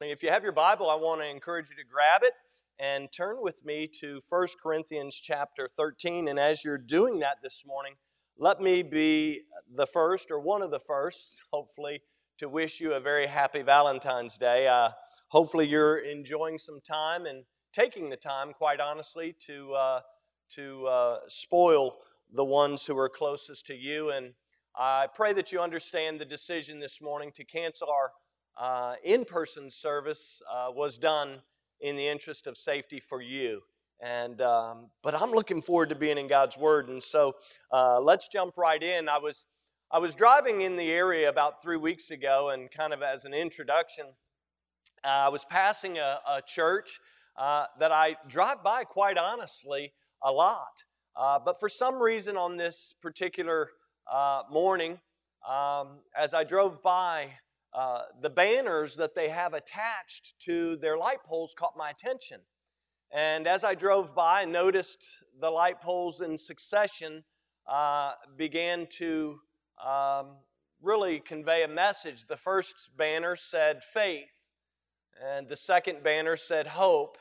If you have your Bible, I want to encourage you to grab it and turn with me to 1 Corinthians chapter 13. And as you're doing that this morning, let me be the first or one of the firsts, hopefully, to wish you a very happy Valentine's Day. Uh, hopefully, you're enjoying some time and taking the time, quite honestly, to, uh, to uh, spoil the ones who are closest to you. And I pray that you understand the decision this morning to cancel our uh, in person service uh, was done in the interest of safety for you. And, um, but I'm looking forward to being in God's Word. And so uh, let's jump right in. I was, I was driving in the area about three weeks ago, and kind of as an introduction, uh, I was passing a, a church uh, that I drive by quite honestly a lot. Uh, but for some reason on this particular morning, um, as I drove by, uh, the banners that they have attached to their light poles caught my attention. And as I drove by and noticed the light poles in succession uh, began to um, really convey a message. The first banner said faith, and the second banner said hope.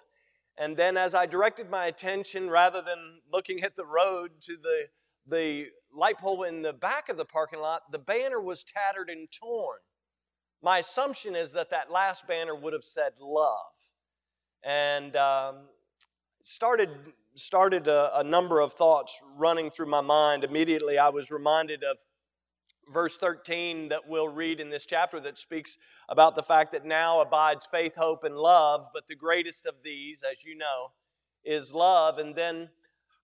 And then, as I directed my attention, rather than looking at the road to the, the light pole in the back of the parking lot, the banner was tattered and torn. My assumption is that that last banner would have said love. And um, started, started a, a number of thoughts running through my mind. Immediately, I was reminded of verse 13 that we'll read in this chapter that speaks about the fact that now abides faith, hope, and love, but the greatest of these, as you know, is love. And then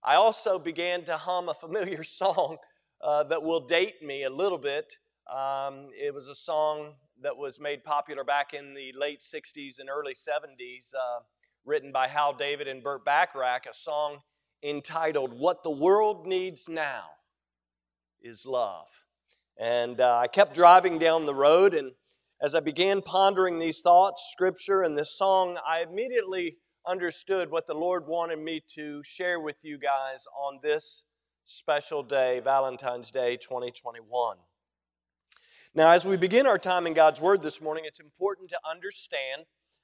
I also began to hum a familiar song uh, that will date me a little bit. Um, it was a song that was made popular back in the late 60s and early 70s, uh, written by Hal David and Burt Bacharach, a song entitled What the World Needs Now is Love. And uh, I kept driving down the road, and as I began pondering these thoughts, scripture, and this song, I immediately understood what the Lord wanted me to share with you guys on this special day, Valentine's Day 2021. Now, as we begin our time in God's Word this morning, it's important to understand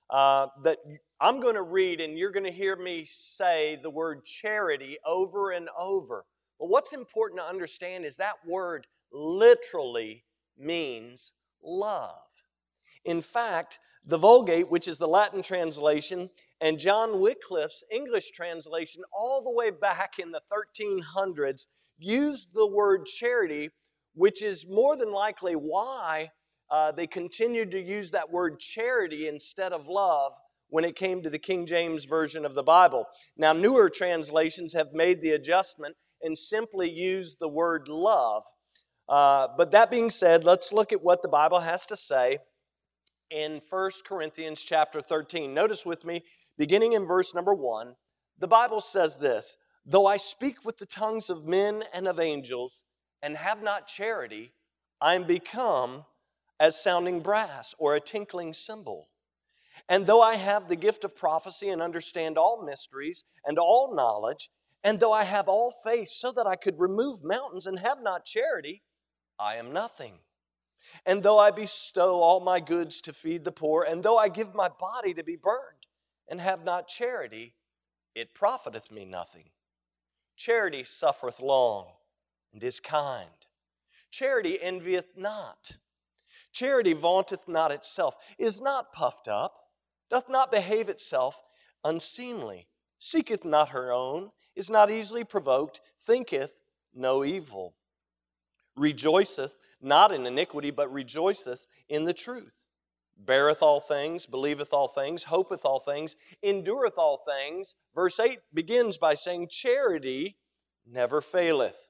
uh, that I'm going to read and you're going to hear me say the word charity over and over. But what's important to understand is that word literally means love. In fact, the Vulgate, which is the Latin translation, and John Wycliffe's English translation, all the way back in the 1300s, used the word charity which is more than likely why uh, they continued to use that word charity instead of love when it came to the King James Version of the Bible. Now, newer translations have made the adjustment and simply used the word love. Uh, but that being said, let's look at what the Bible has to say in 1 Corinthians chapter 13. Notice with me, beginning in verse number 1, the Bible says this Though I speak with the tongues of men and of angels, and have not charity, I am become as sounding brass or a tinkling cymbal. And though I have the gift of prophecy and understand all mysteries and all knowledge, and though I have all faith so that I could remove mountains and have not charity, I am nothing. And though I bestow all my goods to feed the poor, and though I give my body to be burned and have not charity, it profiteth me nothing. Charity suffereth long and is kind. Charity envieth not. Charity vaunteth not itself, is not puffed up, doth not behave itself unseemly, seeketh not her own, is not easily provoked, thinketh no evil, rejoiceth not in iniquity, but rejoiceth in the truth, beareth all things, believeth all things, hopeth all things, endureth all things. Verse 8 begins by saying, Charity never faileth.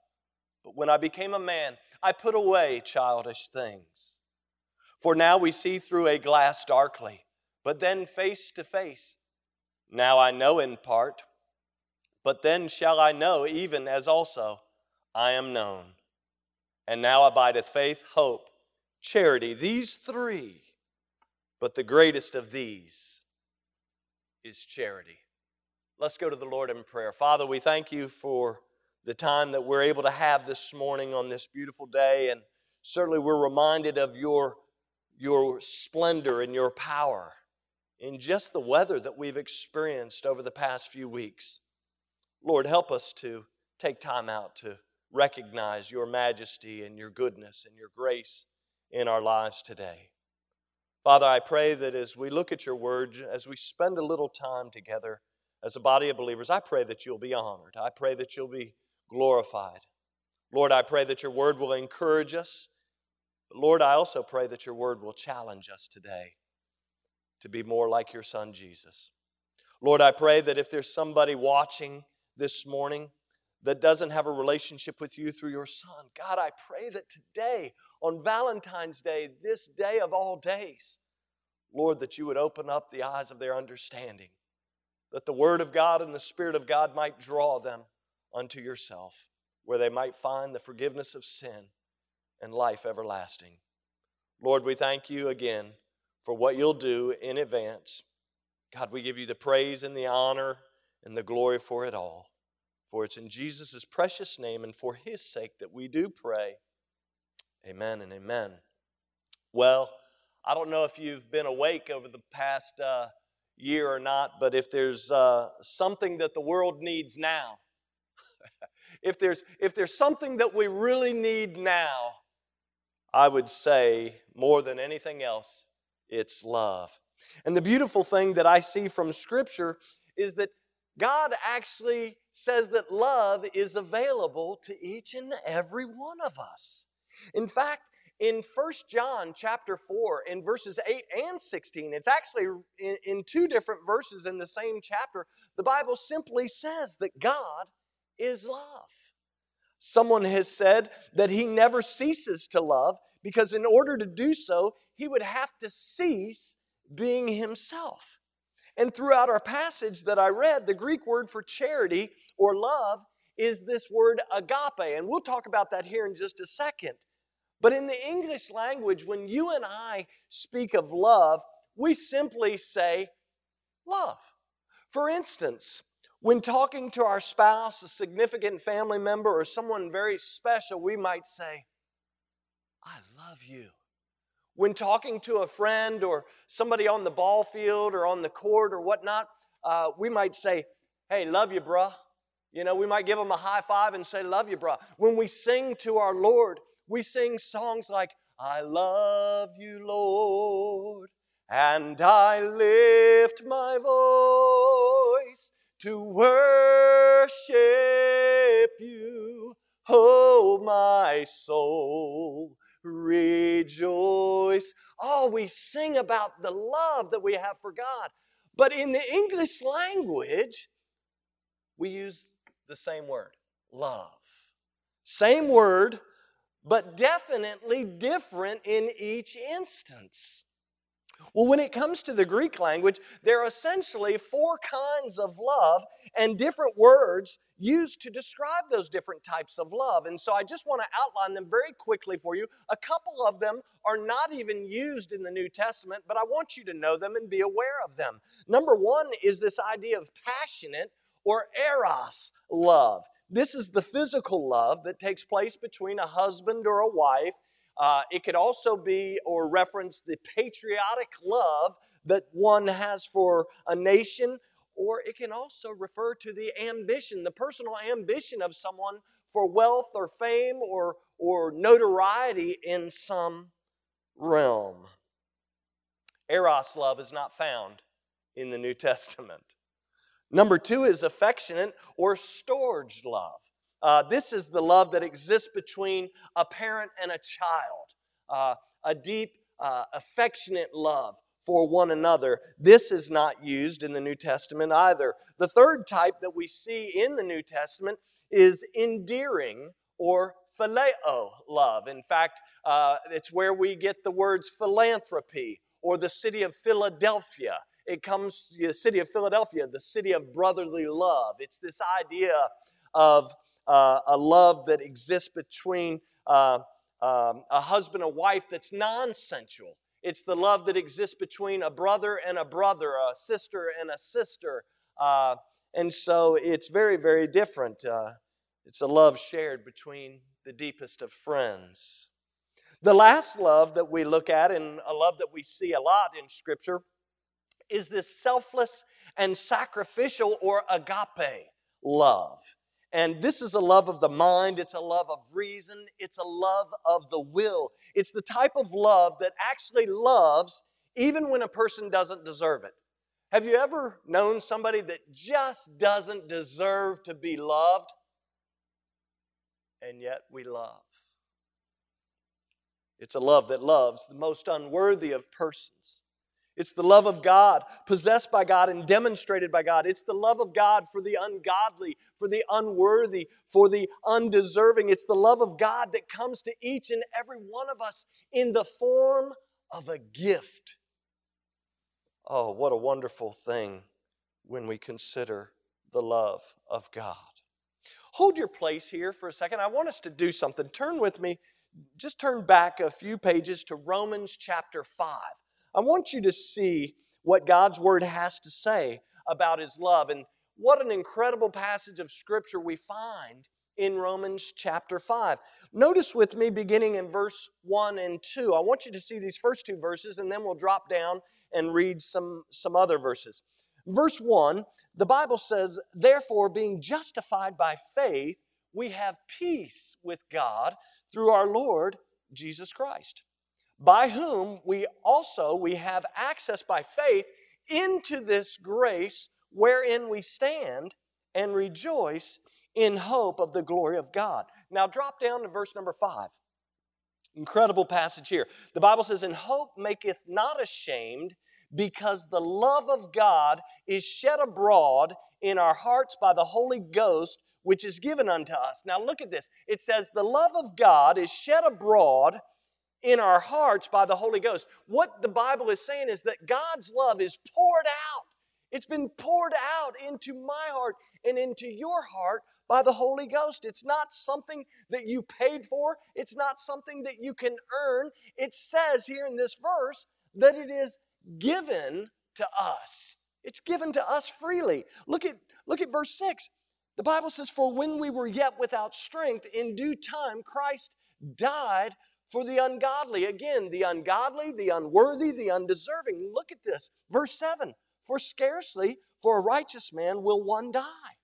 But when I became a man, I put away childish things. For now we see through a glass darkly, but then face to face. Now I know in part, but then shall I know, even as also I am known. And now abideth faith, hope, charity, these three. But the greatest of these is charity. Let's go to the Lord in prayer. Father, we thank you for the time that we're able to have this morning on this beautiful day. And certainly we're reminded of your, your splendor and your power in just the weather that we've experienced over the past few weeks. Lord, help us to take time out to recognize your majesty and your goodness and your grace in our lives today. Father, I pray that as we look at your word, as we spend a little time together as a body of believers, I pray that you'll be honored. I pray that you'll be glorified. Lord, I pray that your word will encourage us. But Lord, I also pray that your word will challenge us today to be more like your son Jesus. Lord, I pray that if there's somebody watching this morning that doesn't have a relationship with you through your son, God, I pray that today, on Valentine's Day, this day of all days, Lord, that you would open up the eyes of their understanding, that the Word of God and the Spirit of God might draw them unto yourself, where they might find the forgiveness of sin and life everlasting. Lord, we thank you again for what you'll do in advance. God, we give you the praise and the honor and the glory for it all. For it's in Jesus' precious name and for his sake that we do pray. Amen and amen. Well, I don't know if you've been awake over the past uh, year or not, but if there's uh, something that the world needs now, if there's if there's something that we really need now, I would say more than anything else, it's love. And the beautiful thing that I see from Scripture is that God actually says that love is available to each and every one of us. In fact, in 1 John chapter 4, in verses 8 and 16, it's actually in, in, two different verses in the same chapter, the Bible simply says that God is love. Someone has said that he never ceases to love because in order to do so, he would have to cease being himself. And throughout our passage that I read, the Greek word for charity or love is this word agape. And we'll talk about that here in just a second. But in the English language, when you and I speak of love, we simply say love. For instance, when talking to our spouse, a significant family member, or someone very special, we might say, I love you. When talking to a friend or somebody on the ball field or on the court or whatnot, uh, we might say, Hey, love you, bruh. You know, we might give them a high five and say, Love you, bruh. When we sing to our Lord, we sing songs like, I love you, Lord, and I lift my voice to worship you. Oh, my soul, rejoice. Oh, we sing about the love that we have for God. But in the English language, we use the same word love. Same word, but definitely different in each instance. Well, when it comes to the Greek language, there are essentially four kinds of love and different words used to describe those different types of love. And so I just want to outline them very quickly for you. A couple of them are not even used in the New Testament, but I want you to know them and be aware of them. Number one is this idea of passionate or eros love. This is the physical love that takes place between a husband or a wife uh, it could also be or reference the patriotic love that one has for a nation, or it can also refer to the ambition, the personal ambition of someone for wealth or fame or, or notoriety in some realm. Eros love is not found in the New Testament. Number two is affectionate or storge love. Uh, this is the love that exists between a parent and a child, uh, a deep, uh, affectionate love for one another. This is not used in the New Testament either. The third type that we see in the New Testament is endearing or phileo love. In fact, uh, it's where we get the words philanthropy or the city of Philadelphia. it comes the city of Philadelphia, the city of brotherly love. It's this idea of uh, a love that exists between uh, um, a husband and a wife that's non sensual. It's the love that exists between a brother and a brother, a sister and a sister. Uh, and so it's very, very different. Uh, it's a love shared between the deepest of friends. The last love that we look at, and a love that we see a lot in Scripture, is this selfless and sacrificial or agape love. And this is a love of the mind, it's a love of reason, it's a love of the will. It's the type of love that actually loves even when a person doesn't deserve it. Have you ever known somebody that just doesn't deserve to be loved? And yet we love. It's a love that loves the most unworthy of persons. It's the love of God, possessed by God and demonstrated by God. It's the love of God for the ungodly, for the unworthy, for the undeserving. It's the love of God that comes to each and every one of us in the form of a gift. Oh, what a wonderful thing when we consider the love of God. Hold your place here for a second. I want us to do something. Turn with me, just turn back a few pages to Romans chapter 5. I want you to see what God's Word has to say about His love. And what an incredible passage of Scripture we find in Romans chapter 5. Notice with me beginning in verse 1 and 2. I want you to see these first two verses, and then we'll drop down and read some, some other verses. Verse 1, the Bible says, Therefore, being justified by faith, we have peace with God through our Lord Jesus Christ by whom we also we have access by faith into this grace wherein we stand and rejoice in hope of the glory of God. Now drop down to verse number 5. Incredible passage here. The Bible says, And hope maketh not ashamed, because the love of God is shed abroad in our hearts by the Holy Ghost, which is given unto us. Now look at this. It says, The love of God is shed abroad in our hearts by the Holy Ghost. What the Bible is saying is that God's love is poured out. It's been poured out into my heart and into your heart by the Holy Ghost. It's not something that you paid for, it's not something that you can earn. It says here in this verse that it is given to us. It's given to us freely. Look at look at verse 6. The Bible says for when we were yet without strength in due time Christ died for the ungodly. Again, the ungodly, the unworthy, the undeserving. Look at this. Verse 7 For scarcely for a righteous man will one die.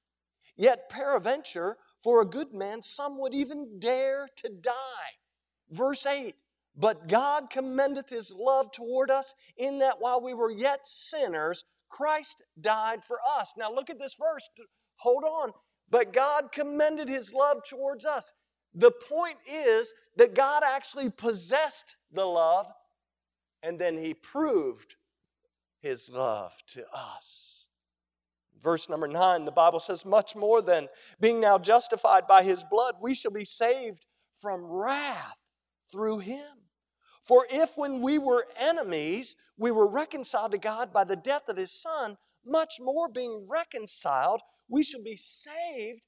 Yet, peradventure, for a good man, some would even dare to die. Verse 8 But God commendeth his love toward us, in that while we were yet sinners, Christ died for us. Now, look at this verse. Hold on. But God commended his love towards us. The point is that God actually possessed the love and then he proved his love to us. Verse number nine, the Bible says, Much more than being now justified by his blood, we shall be saved from wrath through him. For if when we were enemies, we were reconciled to God by the death of his Son, much more being reconciled, we shall be saved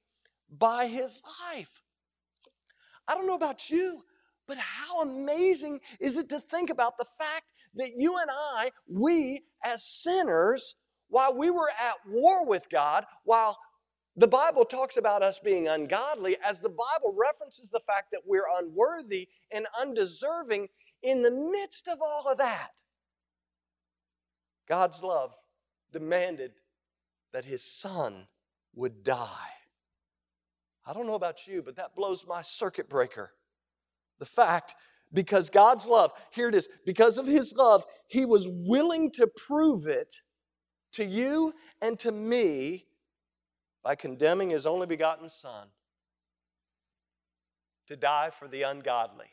by his life. I don't know about you, but how amazing is it to think about the fact that you and I, we as sinners, while we were at war with God, while the Bible talks about us being ungodly, as the Bible references the fact that we're unworthy and undeserving, in the midst of all of that, God's love demanded that His Son would die. I don't know about you, but that blows my circuit breaker. The fact, because God's love, here it is, because of His love, He was willing to prove it to you and to me by condemning His only begotten Son to die for the ungodly.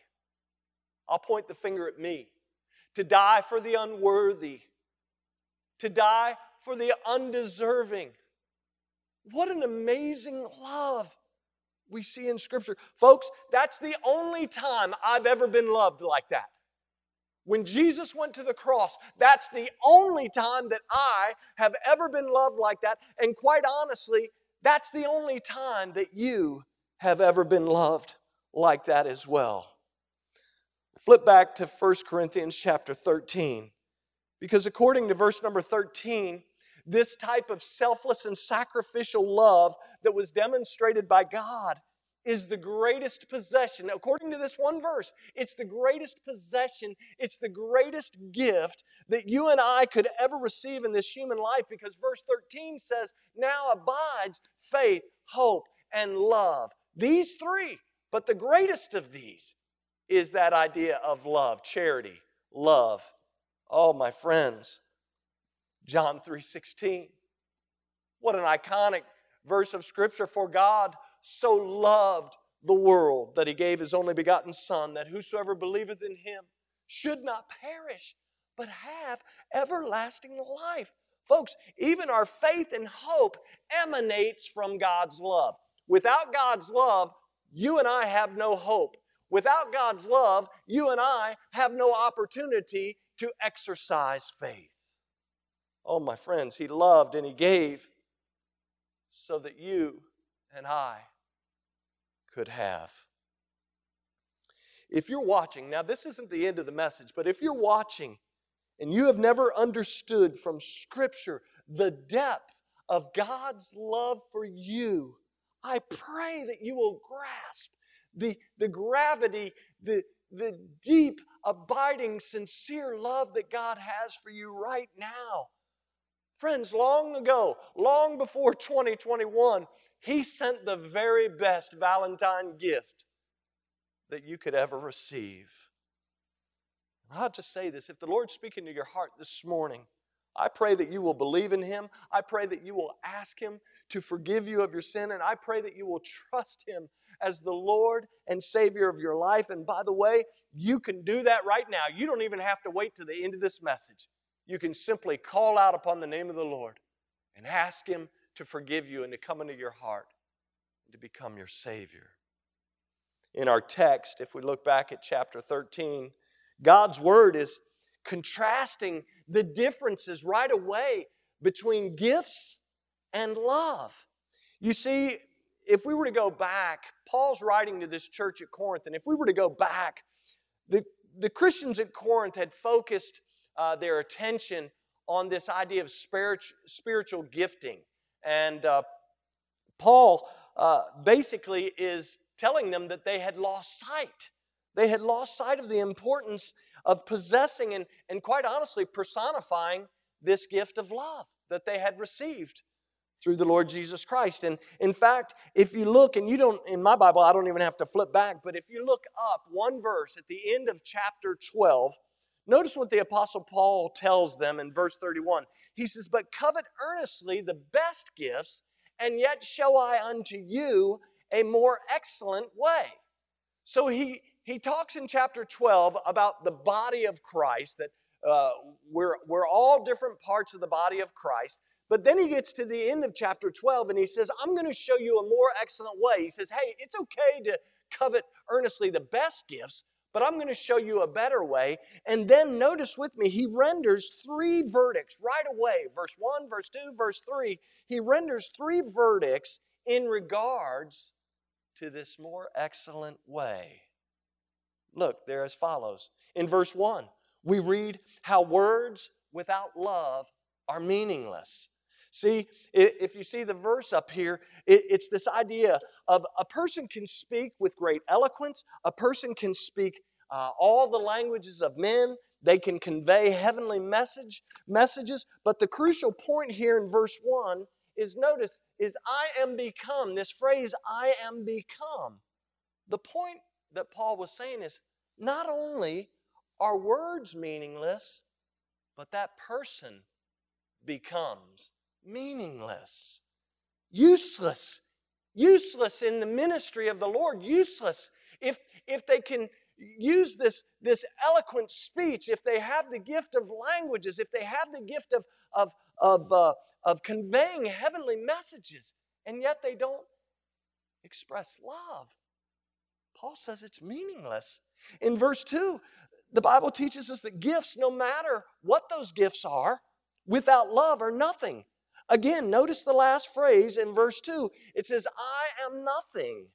I'll point the finger at me. To die for the unworthy, to die for the undeserving. What an amazing love we see in Scripture. Folks, that's the only time I've ever been loved like that. When Jesus went to the cross, that's the only time that I have ever been loved like that. And quite honestly, that's the only time that you have ever been loved like that as well. Flip back to 1 Corinthians chapter 13. Because according to verse number 13, this type of selfless and sacrificial love that was demonstrated by God is the greatest possession. According to this one verse, it's the greatest possession, it's the greatest gift that you and I could ever receive in this human life because verse 13 says, Now abides faith, hope, and love. These three, but the greatest of these is that idea of love, charity, love. Oh, my friends, John 3:16. What an iconic verse of scripture for God so loved the world that he gave his only begotten Son, that whosoever believeth in him should not perish, but have everlasting life. Folks, even our faith and hope emanates from God's love. Without God's love, you and I have no hope. Without God's love, you and I have no opportunity to exercise faith. Oh, my friends, He loved and He gave so that you and I could have. If you're watching, now this isn't the end of the message, but if you're watching and you have never understood from Scripture the depth of God's love for you, I pray that you will grasp the, the gravity, the, the deep, abiding, sincere love that God has for you right now. Friends, long ago, long before 2021, he sent the very best Valentine gift that you could ever receive. I'll just say this if the Lord's speaking to your heart this morning, I pray that you will believe in Him. I pray that you will ask Him to forgive you of your sin, and I pray that you will trust Him as the Lord and Savior of your life. And by the way, you can do that right now. You don't even have to wait to the end of this message. You can simply call out upon the name of the Lord and ask Him to forgive you and to come into your heart and to become your Savior. In our text, if we look back at chapter 13, God's Word is contrasting the differences right away between gifts and love. You see, if we were to go back, Paul's writing to this church at Corinth, and if we were to go back, the, the Christians at Corinth had focused uh, their attention on this idea of spiritual, spiritual gifting. And uh, Paul uh, basically is telling them that they had lost sight. They had lost sight of the importance of possessing and, and quite honestly, personifying this gift of love that they had received through the Lord Jesus Christ. And in fact, if you look, and you don't, in my Bible, I don't even have to flip back, but if you look up one verse at the end of chapter 12, notice what the Apostle Paul tells them in verse 31. He says, But covet earnestly the best gifts, and yet show I unto you a more excellent way. So he, he talks in chapter 12 about the body of Christ, that uh, we're, we're all different parts of the body of Christ. But then he gets to the end of chapter 12 and he says, I'm going to show you a more excellent way. He says, Hey, it's okay to covet earnestly the best gifts, but I'm going to show you a better way. And then notice with me, he renders three verdicts right away verse 1, verse 2, verse 3. He renders three verdicts in regards to this more excellent way. Look, they're as follows. In verse 1, we read how words without love are meaningless. See, if you see the verse up here, it's this idea of a person can speak with great eloquence, a person can speak uh, all the languages of men, they can convey heavenly message messages, but the crucial point here in verse 1 is notice is I am become. This phrase I am become. The point that Paul was saying is not only are words meaningless, but that person becomes meaningless, useless, useless in the ministry of the Lord, useless. If, if they can use this, this eloquent speech, if they have the gift of languages, if they have the gift of, of, of, uh, of conveying heavenly messages, and yet they don't express love, Paul says it's meaningless. In verse 2, the Bible teaches us that gifts, no matter what those gifts are, without love are nothing. Again, notice the last phrase in verse 2. It says, I am nothing.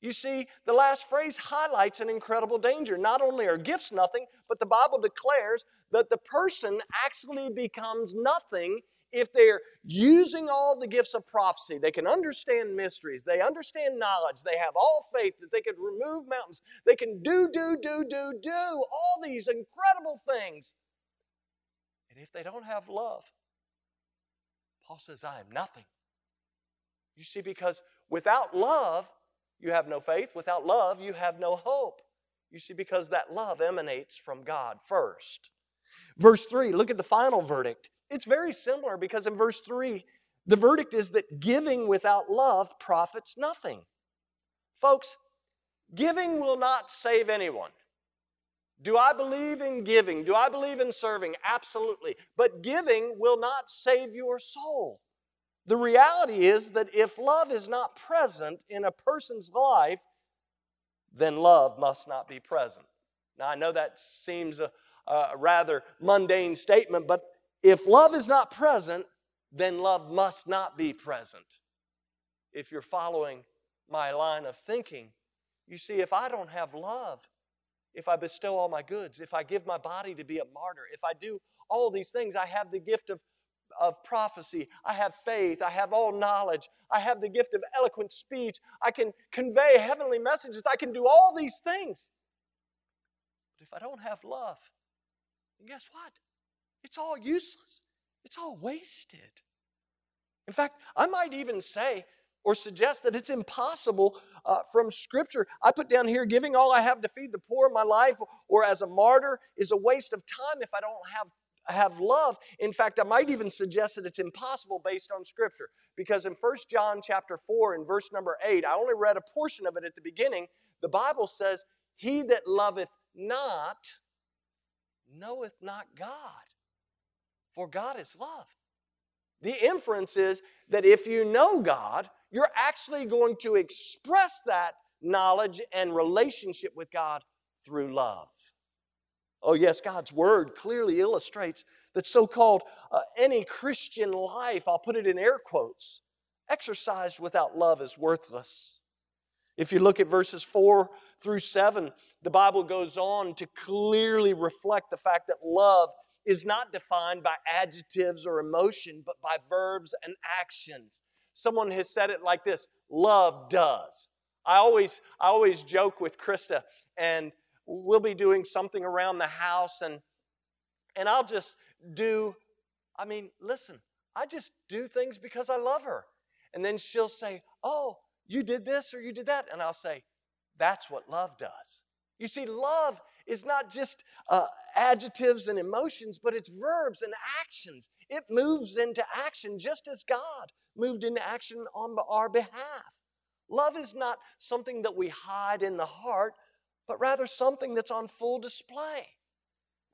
You see, the last phrase highlights an incredible danger. Not only are gifts nothing, but the Bible declares that the person actually becomes nothing if they're using all the gifts of prophecy. They can understand mysteries, they understand knowledge, they have all faith that they could remove mountains, they can do, do, do, do, do all these incredible things. And if they don't have love, Paul says, I am nothing. You see, because without love, you have no faith. Without love, you have no hope. You see, because that love emanates from God first. Verse 3, look at the final verdict. It's very similar because in verse 3, the verdict is that giving without love profits nothing. Folks, giving will not save anyone. Do I believe in giving? Do I believe in serving? Absolutely. But giving will not save your soul. The reality is that if love is not present in a person's life, then love must not be present. Now, I know that seems a, a rather mundane statement, but if love is not present, then love must not be present. If you're following my line of thinking, you see, if I don't have love, if I bestow all my goods, if I give my body to be a martyr, if I do all these things, I have the gift of of prophecy. I have faith. I have all knowledge. I have the gift of eloquent speech. I can convey heavenly messages. I can do all these things. But if I don't have love, guess what? It's all useless. It's all wasted. In fact, I might even say or suggest that it's impossible uh, from Scripture. I put down here giving all I have to feed the poor in my life or as a martyr is a waste of time if I don't have have love. In fact, I might even suggest that it's impossible based on Scripture. Because in 1 John chapter 4 and verse number 8, I only read a portion of it at the beginning. The Bible says, He that loveth not knoweth not God, for God is love. The inference is that if you know God, you're actually going to express that knowledge and relationship with God through love. Oh, yes, God's Word clearly illustrates that so called uh, any Christian life, I'll put it in air quotes, exercised without love is worthless. If you look at verses 4 through 7, the Bible goes on to clearly reflect the fact that love is not defined by adjectives or emotion, but by verbs and actions. Someone has said it like this love does. I always, I always joke with Krista, and we'll be doing something around the house and and I'll just do I mean, listen, I just do things because I love her. And then she'll say, "Oh, you did this or you did that." And I'll say, "That's what love does." You see, love is not just uh, adjectives and emotions, but it's verbs and actions. It moves into action just as God moved into action on our behalf. Love is not something that we hide in the heart, but rather something that's on full display.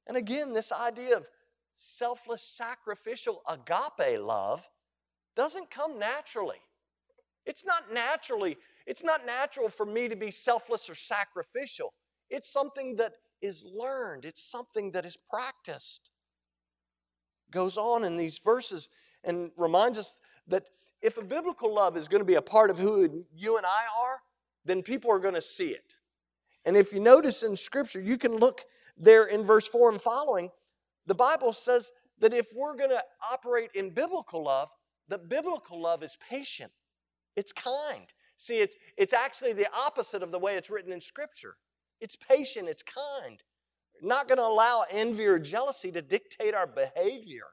And again, this idea of selfless, sacrificial agape love doesn't come naturally. It's not naturally, it's not natural for me to be selfless or sacrificial. It's something that is learned, it's something that is practiced. Goes on in these verses and reminds us that if a biblical love is going to be a part of who you and I are, then people are going to see it. And if you notice in Scripture, you can look there in verse 4 and following, the Bible says that if we're going to operate in biblical love, the biblical love is patient, it's kind. See, it, it's actually the opposite of the way it's written in Scripture. It's patient, it's kind. Not going to allow envy or jealousy to dictate our behavior.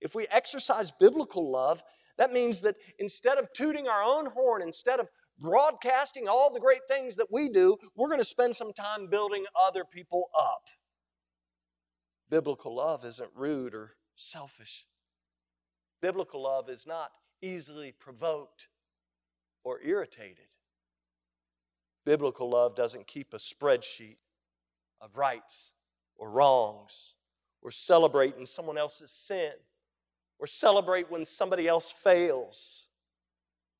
If we exercise biblical love, that means that instead of tooting our own horn, instead of broadcasting all the great things that we do, we're going to spend some time building other people up. Biblical love isn't rude or selfish. Biblical love is not easily provoked or irritated. Biblical love doesn't keep a spreadsheet of rights or wrongs or celebrating someone else's sin or celebrate when somebody else fails.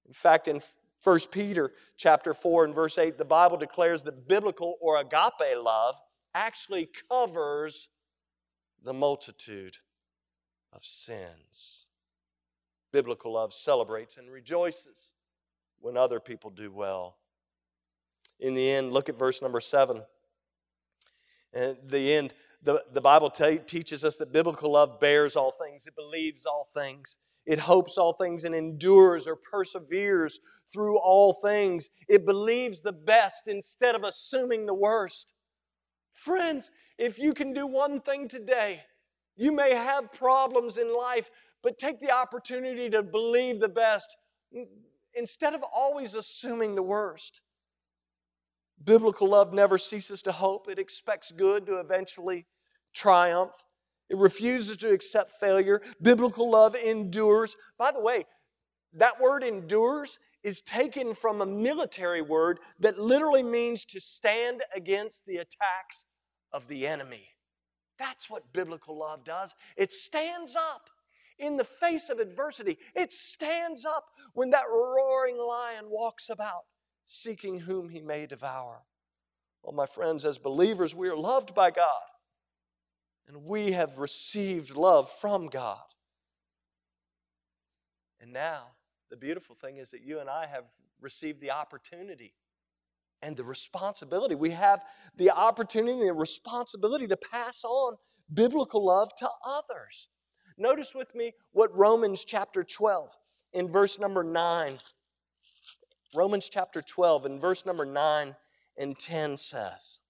In fact, in 1 Peter chapter 4 and verse 8, the Bible declares that biblical or agape love actually covers the multitude of sins. Biblical love celebrates and rejoices when other people do well. In the end, look at verse number seven. And the end, the, the Bible t- teaches us that biblical love bears all things, it believes all things, it hopes all things, and endures or perseveres through all things. It believes the best instead of assuming the worst. Friends, if you can do one thing today, you may have problems in life, but take the opportunity to believe the best instead of always assuming the worst. Biblical love never ceases to hope, it expects good to eventually triumph. It refuses to accept failure. Biblical love endures. By the way, that word endures is taken from a military word that literally means to stand against the attacks of the enemy. That's what biblical love does. It stands up in the face of adversity. It stands up when that roaring lion walks about seeking whom he may devour. Well, my friends, as believers, we are loved by God and we have received love from God. And now, the beautiful thing is that you and I have received the opportunity and the responsibility. We have the opportunity and the responsibility to pass on biblical love to others. Notice with me what Romans chapter 12 in verse number 9. Romans chapter 12 in verse number 9 and 10 says.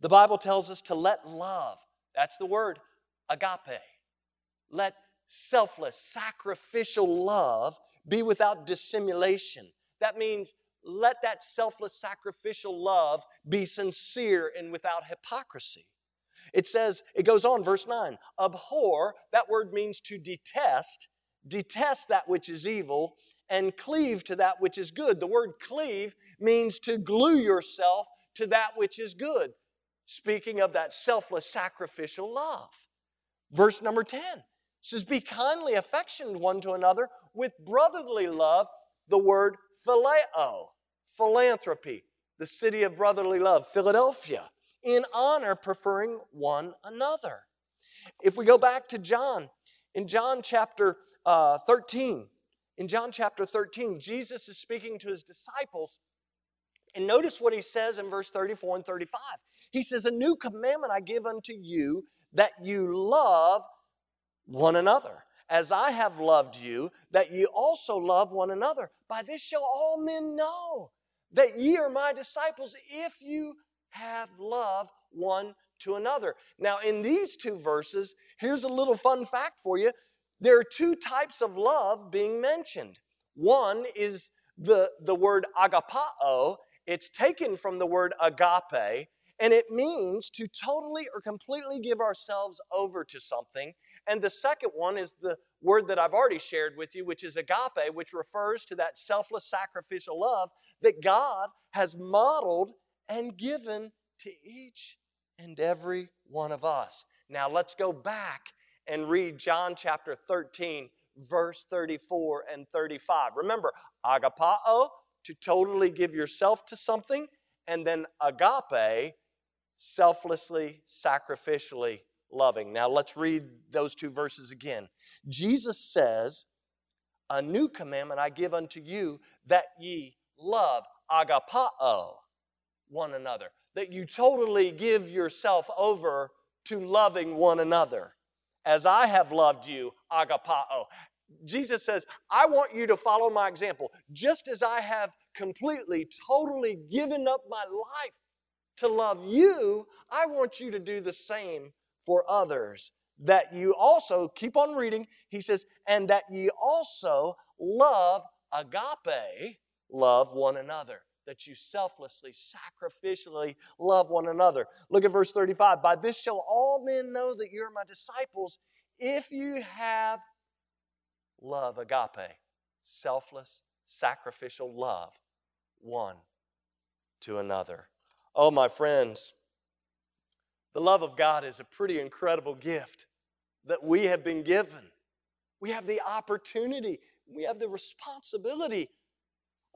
The Bible tells us to let love, that's the word, agape, let selfless, sacrificial love be without dissimulation. That means let that selfless, sacrificial love be sincere and without hypocrisy. It says, it goes on, verse 9, abhor, that word means to detest, detest that which is evil, and cleave to that which is good. The word cleave means to glue yourself to that which is good. Speaking of that selfless, sacrificial love. Verse number 10 says, Be kindly affectioned one to another with brotherly love, the word phileo, philanthropy, the city of brotherly love, Philadelphia in honor, preferring one another. If we go back to John, in John chapter uh, 13, in John chapter 13, Jesus is speaking to his disciples. And notice what he says in verse 34 and 35. He says, A new commandment I give unto you, that you love one another. As I have loved you, that ye also love one another. By this shall all men know that ye are my disciples, if you have love one to another. Now, in these two verses, here's a little fun fact for you. There are two types of love being mentioned. One is the, the word agapao, it's taken from the word agape, and it means to totally or completely give ourselves over to something. And the second one is the word that I've already shared with you, which is agape, which refers to that selfless sacrificial love that God has modeled and given to each and every one of us. Now let's go back and read John chapter 13, verse 34 and 35. Remember, agapao, to totally give yourself to something, and then agape, selflessly, sacrificially loving. Now let's read those two verses again. Jesus says, A new commandment I give unto you, that ye love agapao one another, that you totally give yourself over to loving one another. As I have loved you, agapao. Jesus says, I want you to follow my example. Just as I have completely, totally given up my life to love you, I want you to do the same for others. That you also, keep on reading, he says, and that ye also love agape, love one another that you selflessly, sacrificially love one another. Look at verse 35. By this shall all men know that you're my disciples if you have love, agape, selfless, sacrificial love, one to another. Oh, my friends, the love of God is a pretty incredible gift that we have been given. We have the opportunity, we have the responsibility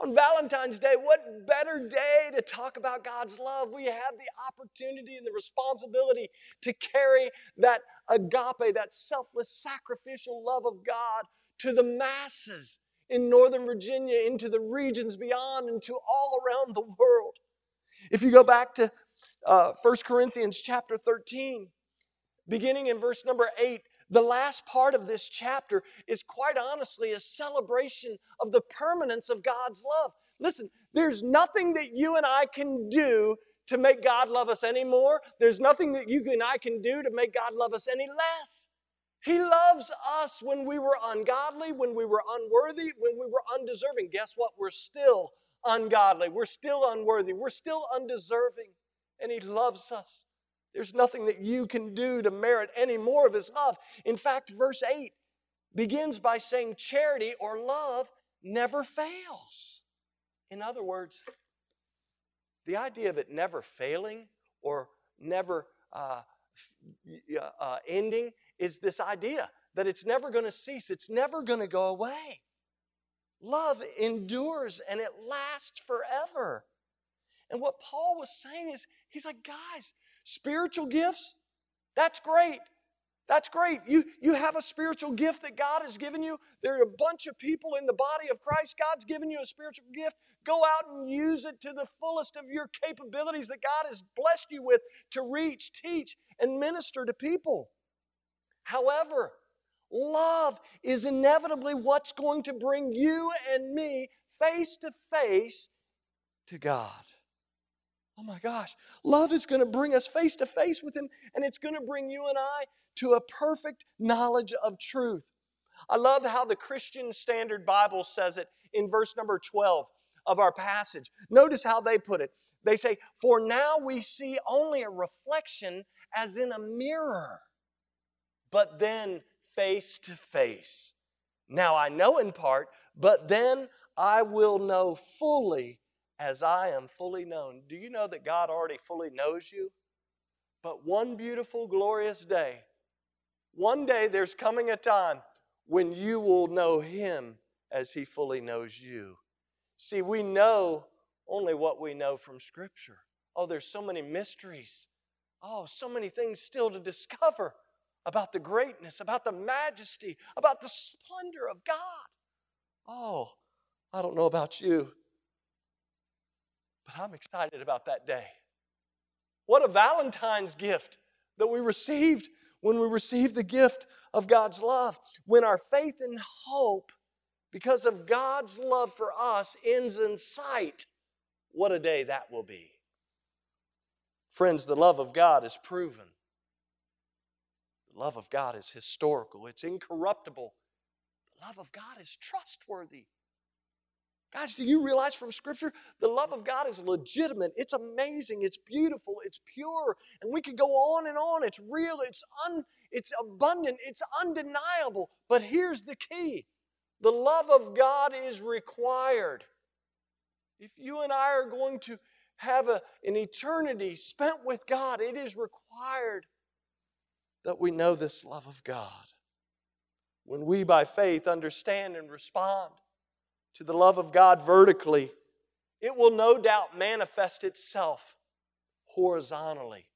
On Valentine's Day, what better day to talk about God's love? We have the opportunity and the responsibility to carry that agape, that selfless, sacrificial love of God to the masses in Northern Virginia, into the regions beyond, and to all around the world. If you go back to uh, 1 Corinthians chapter 13, beginning in verse number 8, the last part of this chapter is quite honestly a celebration of the permanence of God's love. Listen, there's nothing that you and I can do to make God love us any more. There's nothing that you and I can do to make God love us any less. He loves us when we were ungodly, when we were unworthy, when we were undeserving. Guess what? We're still ungodly. We're still unworthy. We're still undeserving. And He loves us. There's nothing that you can do to merit any more of His love. In fact, verse 8 begins by saying, Charity or love never fails. In other words, the idea of it never failing or never uh, uh, ending is this idea that it's never going to cease, it's never going to go away. Love endures and it lasts forever. And what Paul was saying is, he's like, guys, Spiritual gifts, that's great. That's great. You, you have a spiritual gift that God has given you. There are a bunch of people in the body of Christ. God's given you a spiritual gift. Go out and use it to the fullest of your capabilities that God has blessed you with to reach, teach, and minister to people. However, love is inevitably what's going to bring you and me face to face to God. Oh my gosh, love is going to bring us face to face with Him, and it's going to bring you and I to a perfect knowledge of truth. I love how the Christian Standard Bible says it in verse number 12 of our passage. Notice how they put it. They say, For now we see only a reflection as in a mirror, but then face to face. Now I know in part, but then I will know fully as I am fully known. Do you know that God already fully knows you? But one beautiful, glorious day, one day there's coming a time when you will know Him as He fully knows you. See, we know only what we know from Scripture. Oh, there's so many mysteries. Oh, so many things still to discover about the greatness, about the majesty, about the splendor of God. Oh, I don't know about you, but I'm excited about that day. What a Valentine's gift that we received when we received the gift of God's love. When our faith and hope, because of God's love for us, ends in sight, what a day that will be. Friends, the love of God is proven. The love of God is historical, it's incorruptible. The love of God is trustworthy. Guys, do you realize from Scripture the love of God is legitimate? It's amazing, it's beautiful, it's pure, and we could go on and on. It's real, it's un, it's abundant, it's undeniable. But here's the key: the love of God is required. If you and I are going to have a, an eternity spent with God, it is required that we know this love of God. When we, by faith, understand and respond to the love of God vertically, it will no doubt manifest itself horizontally.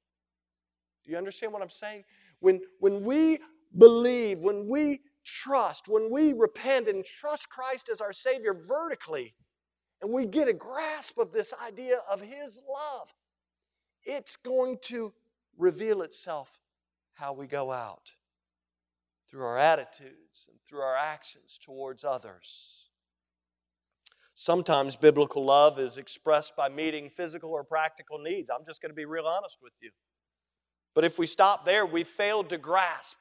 Do you understand what I'm saying? When, when we believe, when we trust, when we repent and trust Christ as our Savior vertically, and we get a grasp of this idea of His love, it's going to reveal itself how we go out through our attitudes and through our actions towards others. Sometimes biblical love is expressed by meeting physical or practical needs. I'm just going to be real honest with you. But if we stop there, we failed to grasp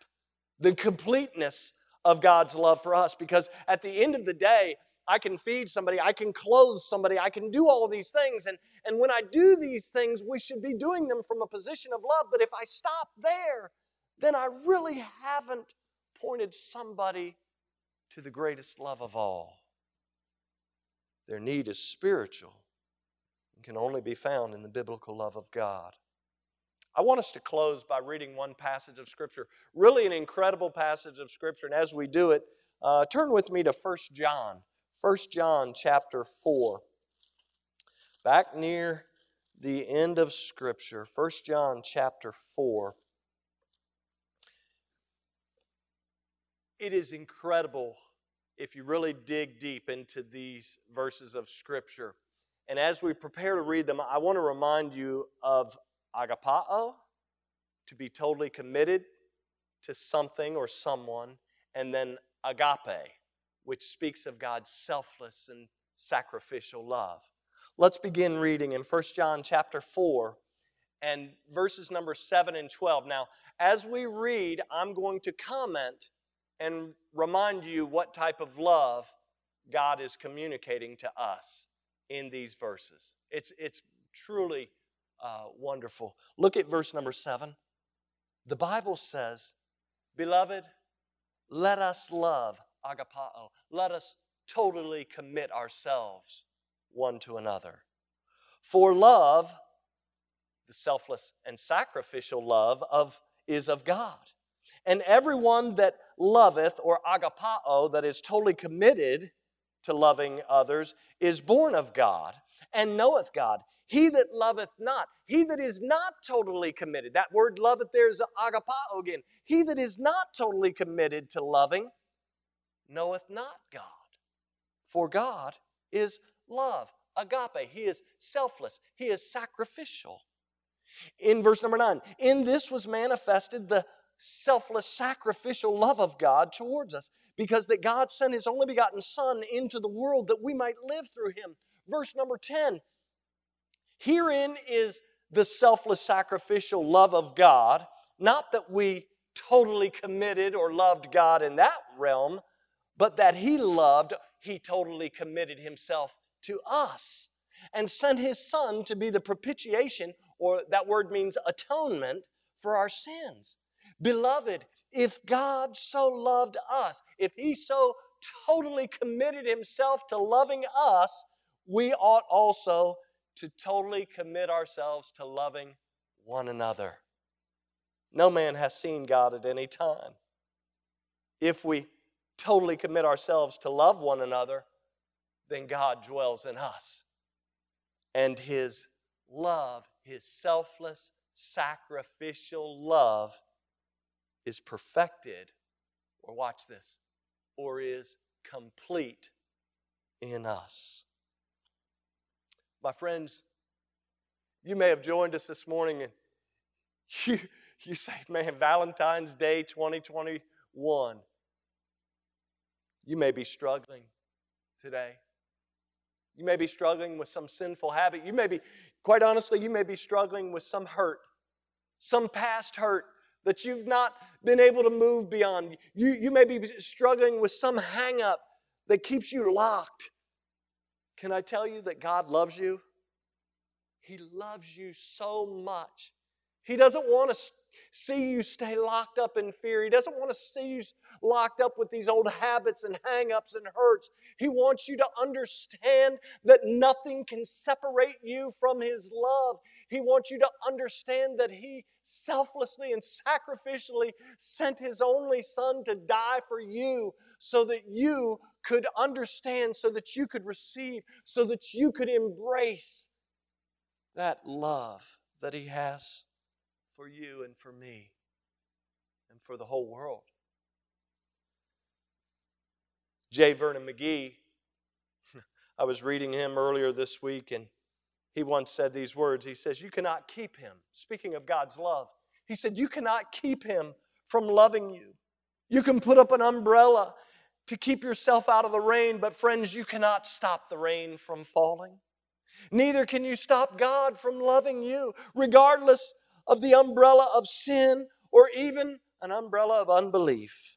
the completeness of God's love for us because at the end of the day, I can feed somebody, I can clothe somebody, I can do all these things. And, and when I do these things, we should be doing them from a position of love. But if I stop there, then I really haven't pointed somebody to the greatest love of all. Their need is spiritual and can only be found in the biblical love of God. I want us to close by reading one passage of Scripture, really an incredible passage of Scripture. And as we do it, uh, turn with me to 1 John. 1 John chapter 4. Back near the end of Scripture, 1 John chapter 4. It is incredible if you really dig deep into these verses of Scripture. And as we prepare to read them, I want to remind you of agapao, to be totally committed to something or someone, and then agape, which speaks of God's selfless and sacrificial love. Let's begin reading in 1 John chapter 4 and verses number 7 and 12. Now, as we read, I'm going to comment and remind you what type of love God is communicating to us in these verses. It's, it's truly uh, wonderful. Look at verse number 7. The Bible says, Beloved, let us love, agapao, let us totally commit ourselves one to another. For love, the selfless and sacrificial love of is of God. And everyone that loveth, or agapao, that is totally committed to loving others, is born of God and knoweth God. He that loveth not, he that is not totally committed, that word loveth there is agapao again. He that is not totally committed to loving knoweth not God. For God is love, agape. He is selfless, He is sacrificial. In verse number nine, in this was manifested the selfless, sacrificial love of God towards us, because that God sent His only begotten Son into the world that we might live through Him. Verse number 10 Herein is the selfless, sacrificial love of God, not that we totally committed or loved God in that realm, but that He loved, He totally committed Himself to us and sent His Son to be the propitiation, or that word means atonement, for our sins. Beloved, if God so loved us, if He so totally committed Himself to loving us, we ought also to totally commit ourselves to loving one another. No man has seen God at any time. If we totally commit ourselves to love one another, then God dwells in us. And His love, His selfless, sacrificial love, is perfected, or watch this, or is complete in us. My friends, you may have joined us this morning and you, you say, man, Valentine's Day 2021. You may be struggling today. You may be struggling with some sinful habit. You may be, quite honestly, you may be struggling with some hurt, some past hurt that you've not been able to move beyond. You, you may be struggling with some hang up that keeps you locked. Can I tell you that God loves you? He loves you so much. He doesn't want to see you stay locked up in fear. He doesn't want to see you locked up with these old habits and hang-ups and hurts. He wants you to understand that nothing can separate you from His love. He wants you to understand that He selflessly and sacrificially sent His only Son to die for you so that you could understand, so that you could receive, so that you could embrace that love that He has for you and for me and for the whole world. J. Vernon McGee, I was reading him earlier this week, and he once said these words. He says, You cannot keep him. Speaking of God's love, he said, You cannot keep him from loving you. You can put up an umbrella to keep yourself out of the rain, but friends, you cannot stop the rain from falling. Neither can you stop God from loving you, regardless of the umbrella of sin or even an umbrella of unbelief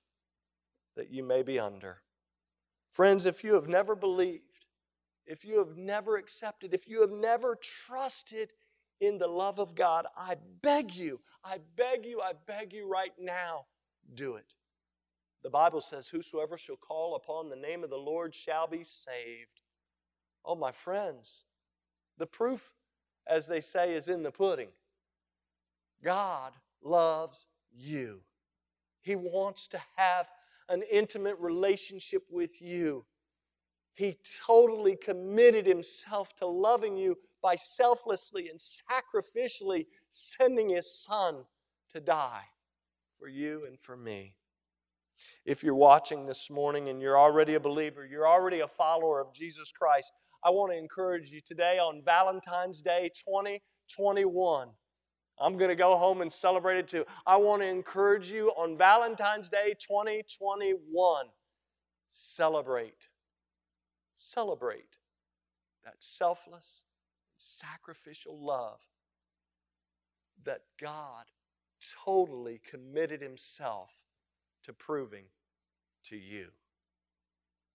that you may be under. Friends, if you have never believed, if you have never accepted, if you have never trusted in the love of God, I beg you, I beg you, I beg you right now, do it. The Bible says, Whosoever shall call upon the name of the Lord shall be saved. Oh, my friends, the proof, as they say, is in the pudding. God loves you. He wants to have an intimate relationship with you. He totally committed himself to loving you by selflessly and sacrificially sending his son to die for you and for me. If you're watching this morning and you're already a believer, you're already a follower of Jesus Christ, I want to encourage you today on Valentine's Day 2021. I'm going to go home and celebrate it too. I want to encourage you on Valentine's Day 2021. Celebrate. Celebrate that selfless, sacrificial love that God totally committed Himself to proving to you.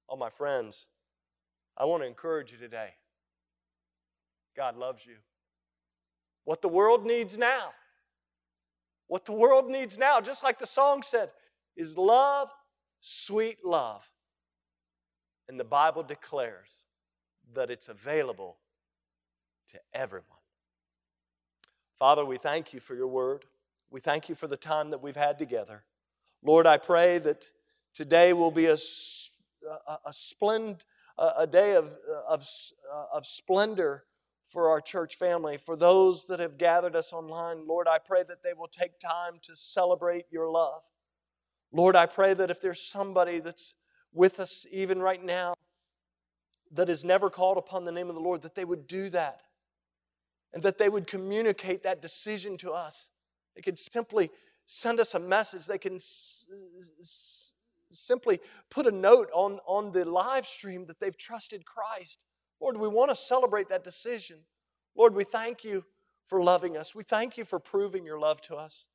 Oh, my friends, I want to encourage you today. God loves you. What the world needs now, what the world needs now, just like the song said, is love, sweet love. And the Bible declares that it's available to everyone. Father, we thank you for your word. We thank you for the time that we've had together. Lord, I pray that today will be a, a, a a, day of, of, of splendor for our church family, for those that have gathered us online. Lord, I pray that they will take time to celebrate your love. Lord, I pray that if there's somebody that's with us even right now that has never called upon the name of the Lord, that they would do that and that they would communicate that decision to us. They could simply send us a message. They can s- s- simply put a note on, on the live stream that they've trusted Christ. Lord, we want to celebrate that decision. Lord, we thank you for loving us. We thank you for proving your love to us.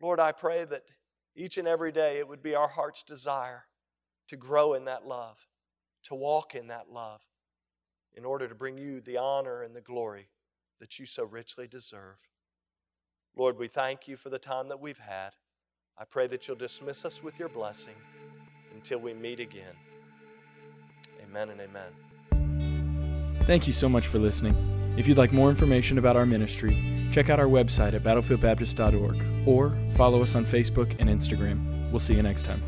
Lord, I pray that each and every day it would be our heart's desire to grow in that love, to walk in that love, in order to bring you the honor and the glory that you so richly deserve. Lord, we thank you for the time that we've had. I pray that you'll dismiss us with your blessing until we meet again. Amen and amen. Thank you so much for listening. If you'd like more information about our ministry, check out our website at battlefieldbaptist.org or follow us on Facebook and Instagram. We'll see you next time.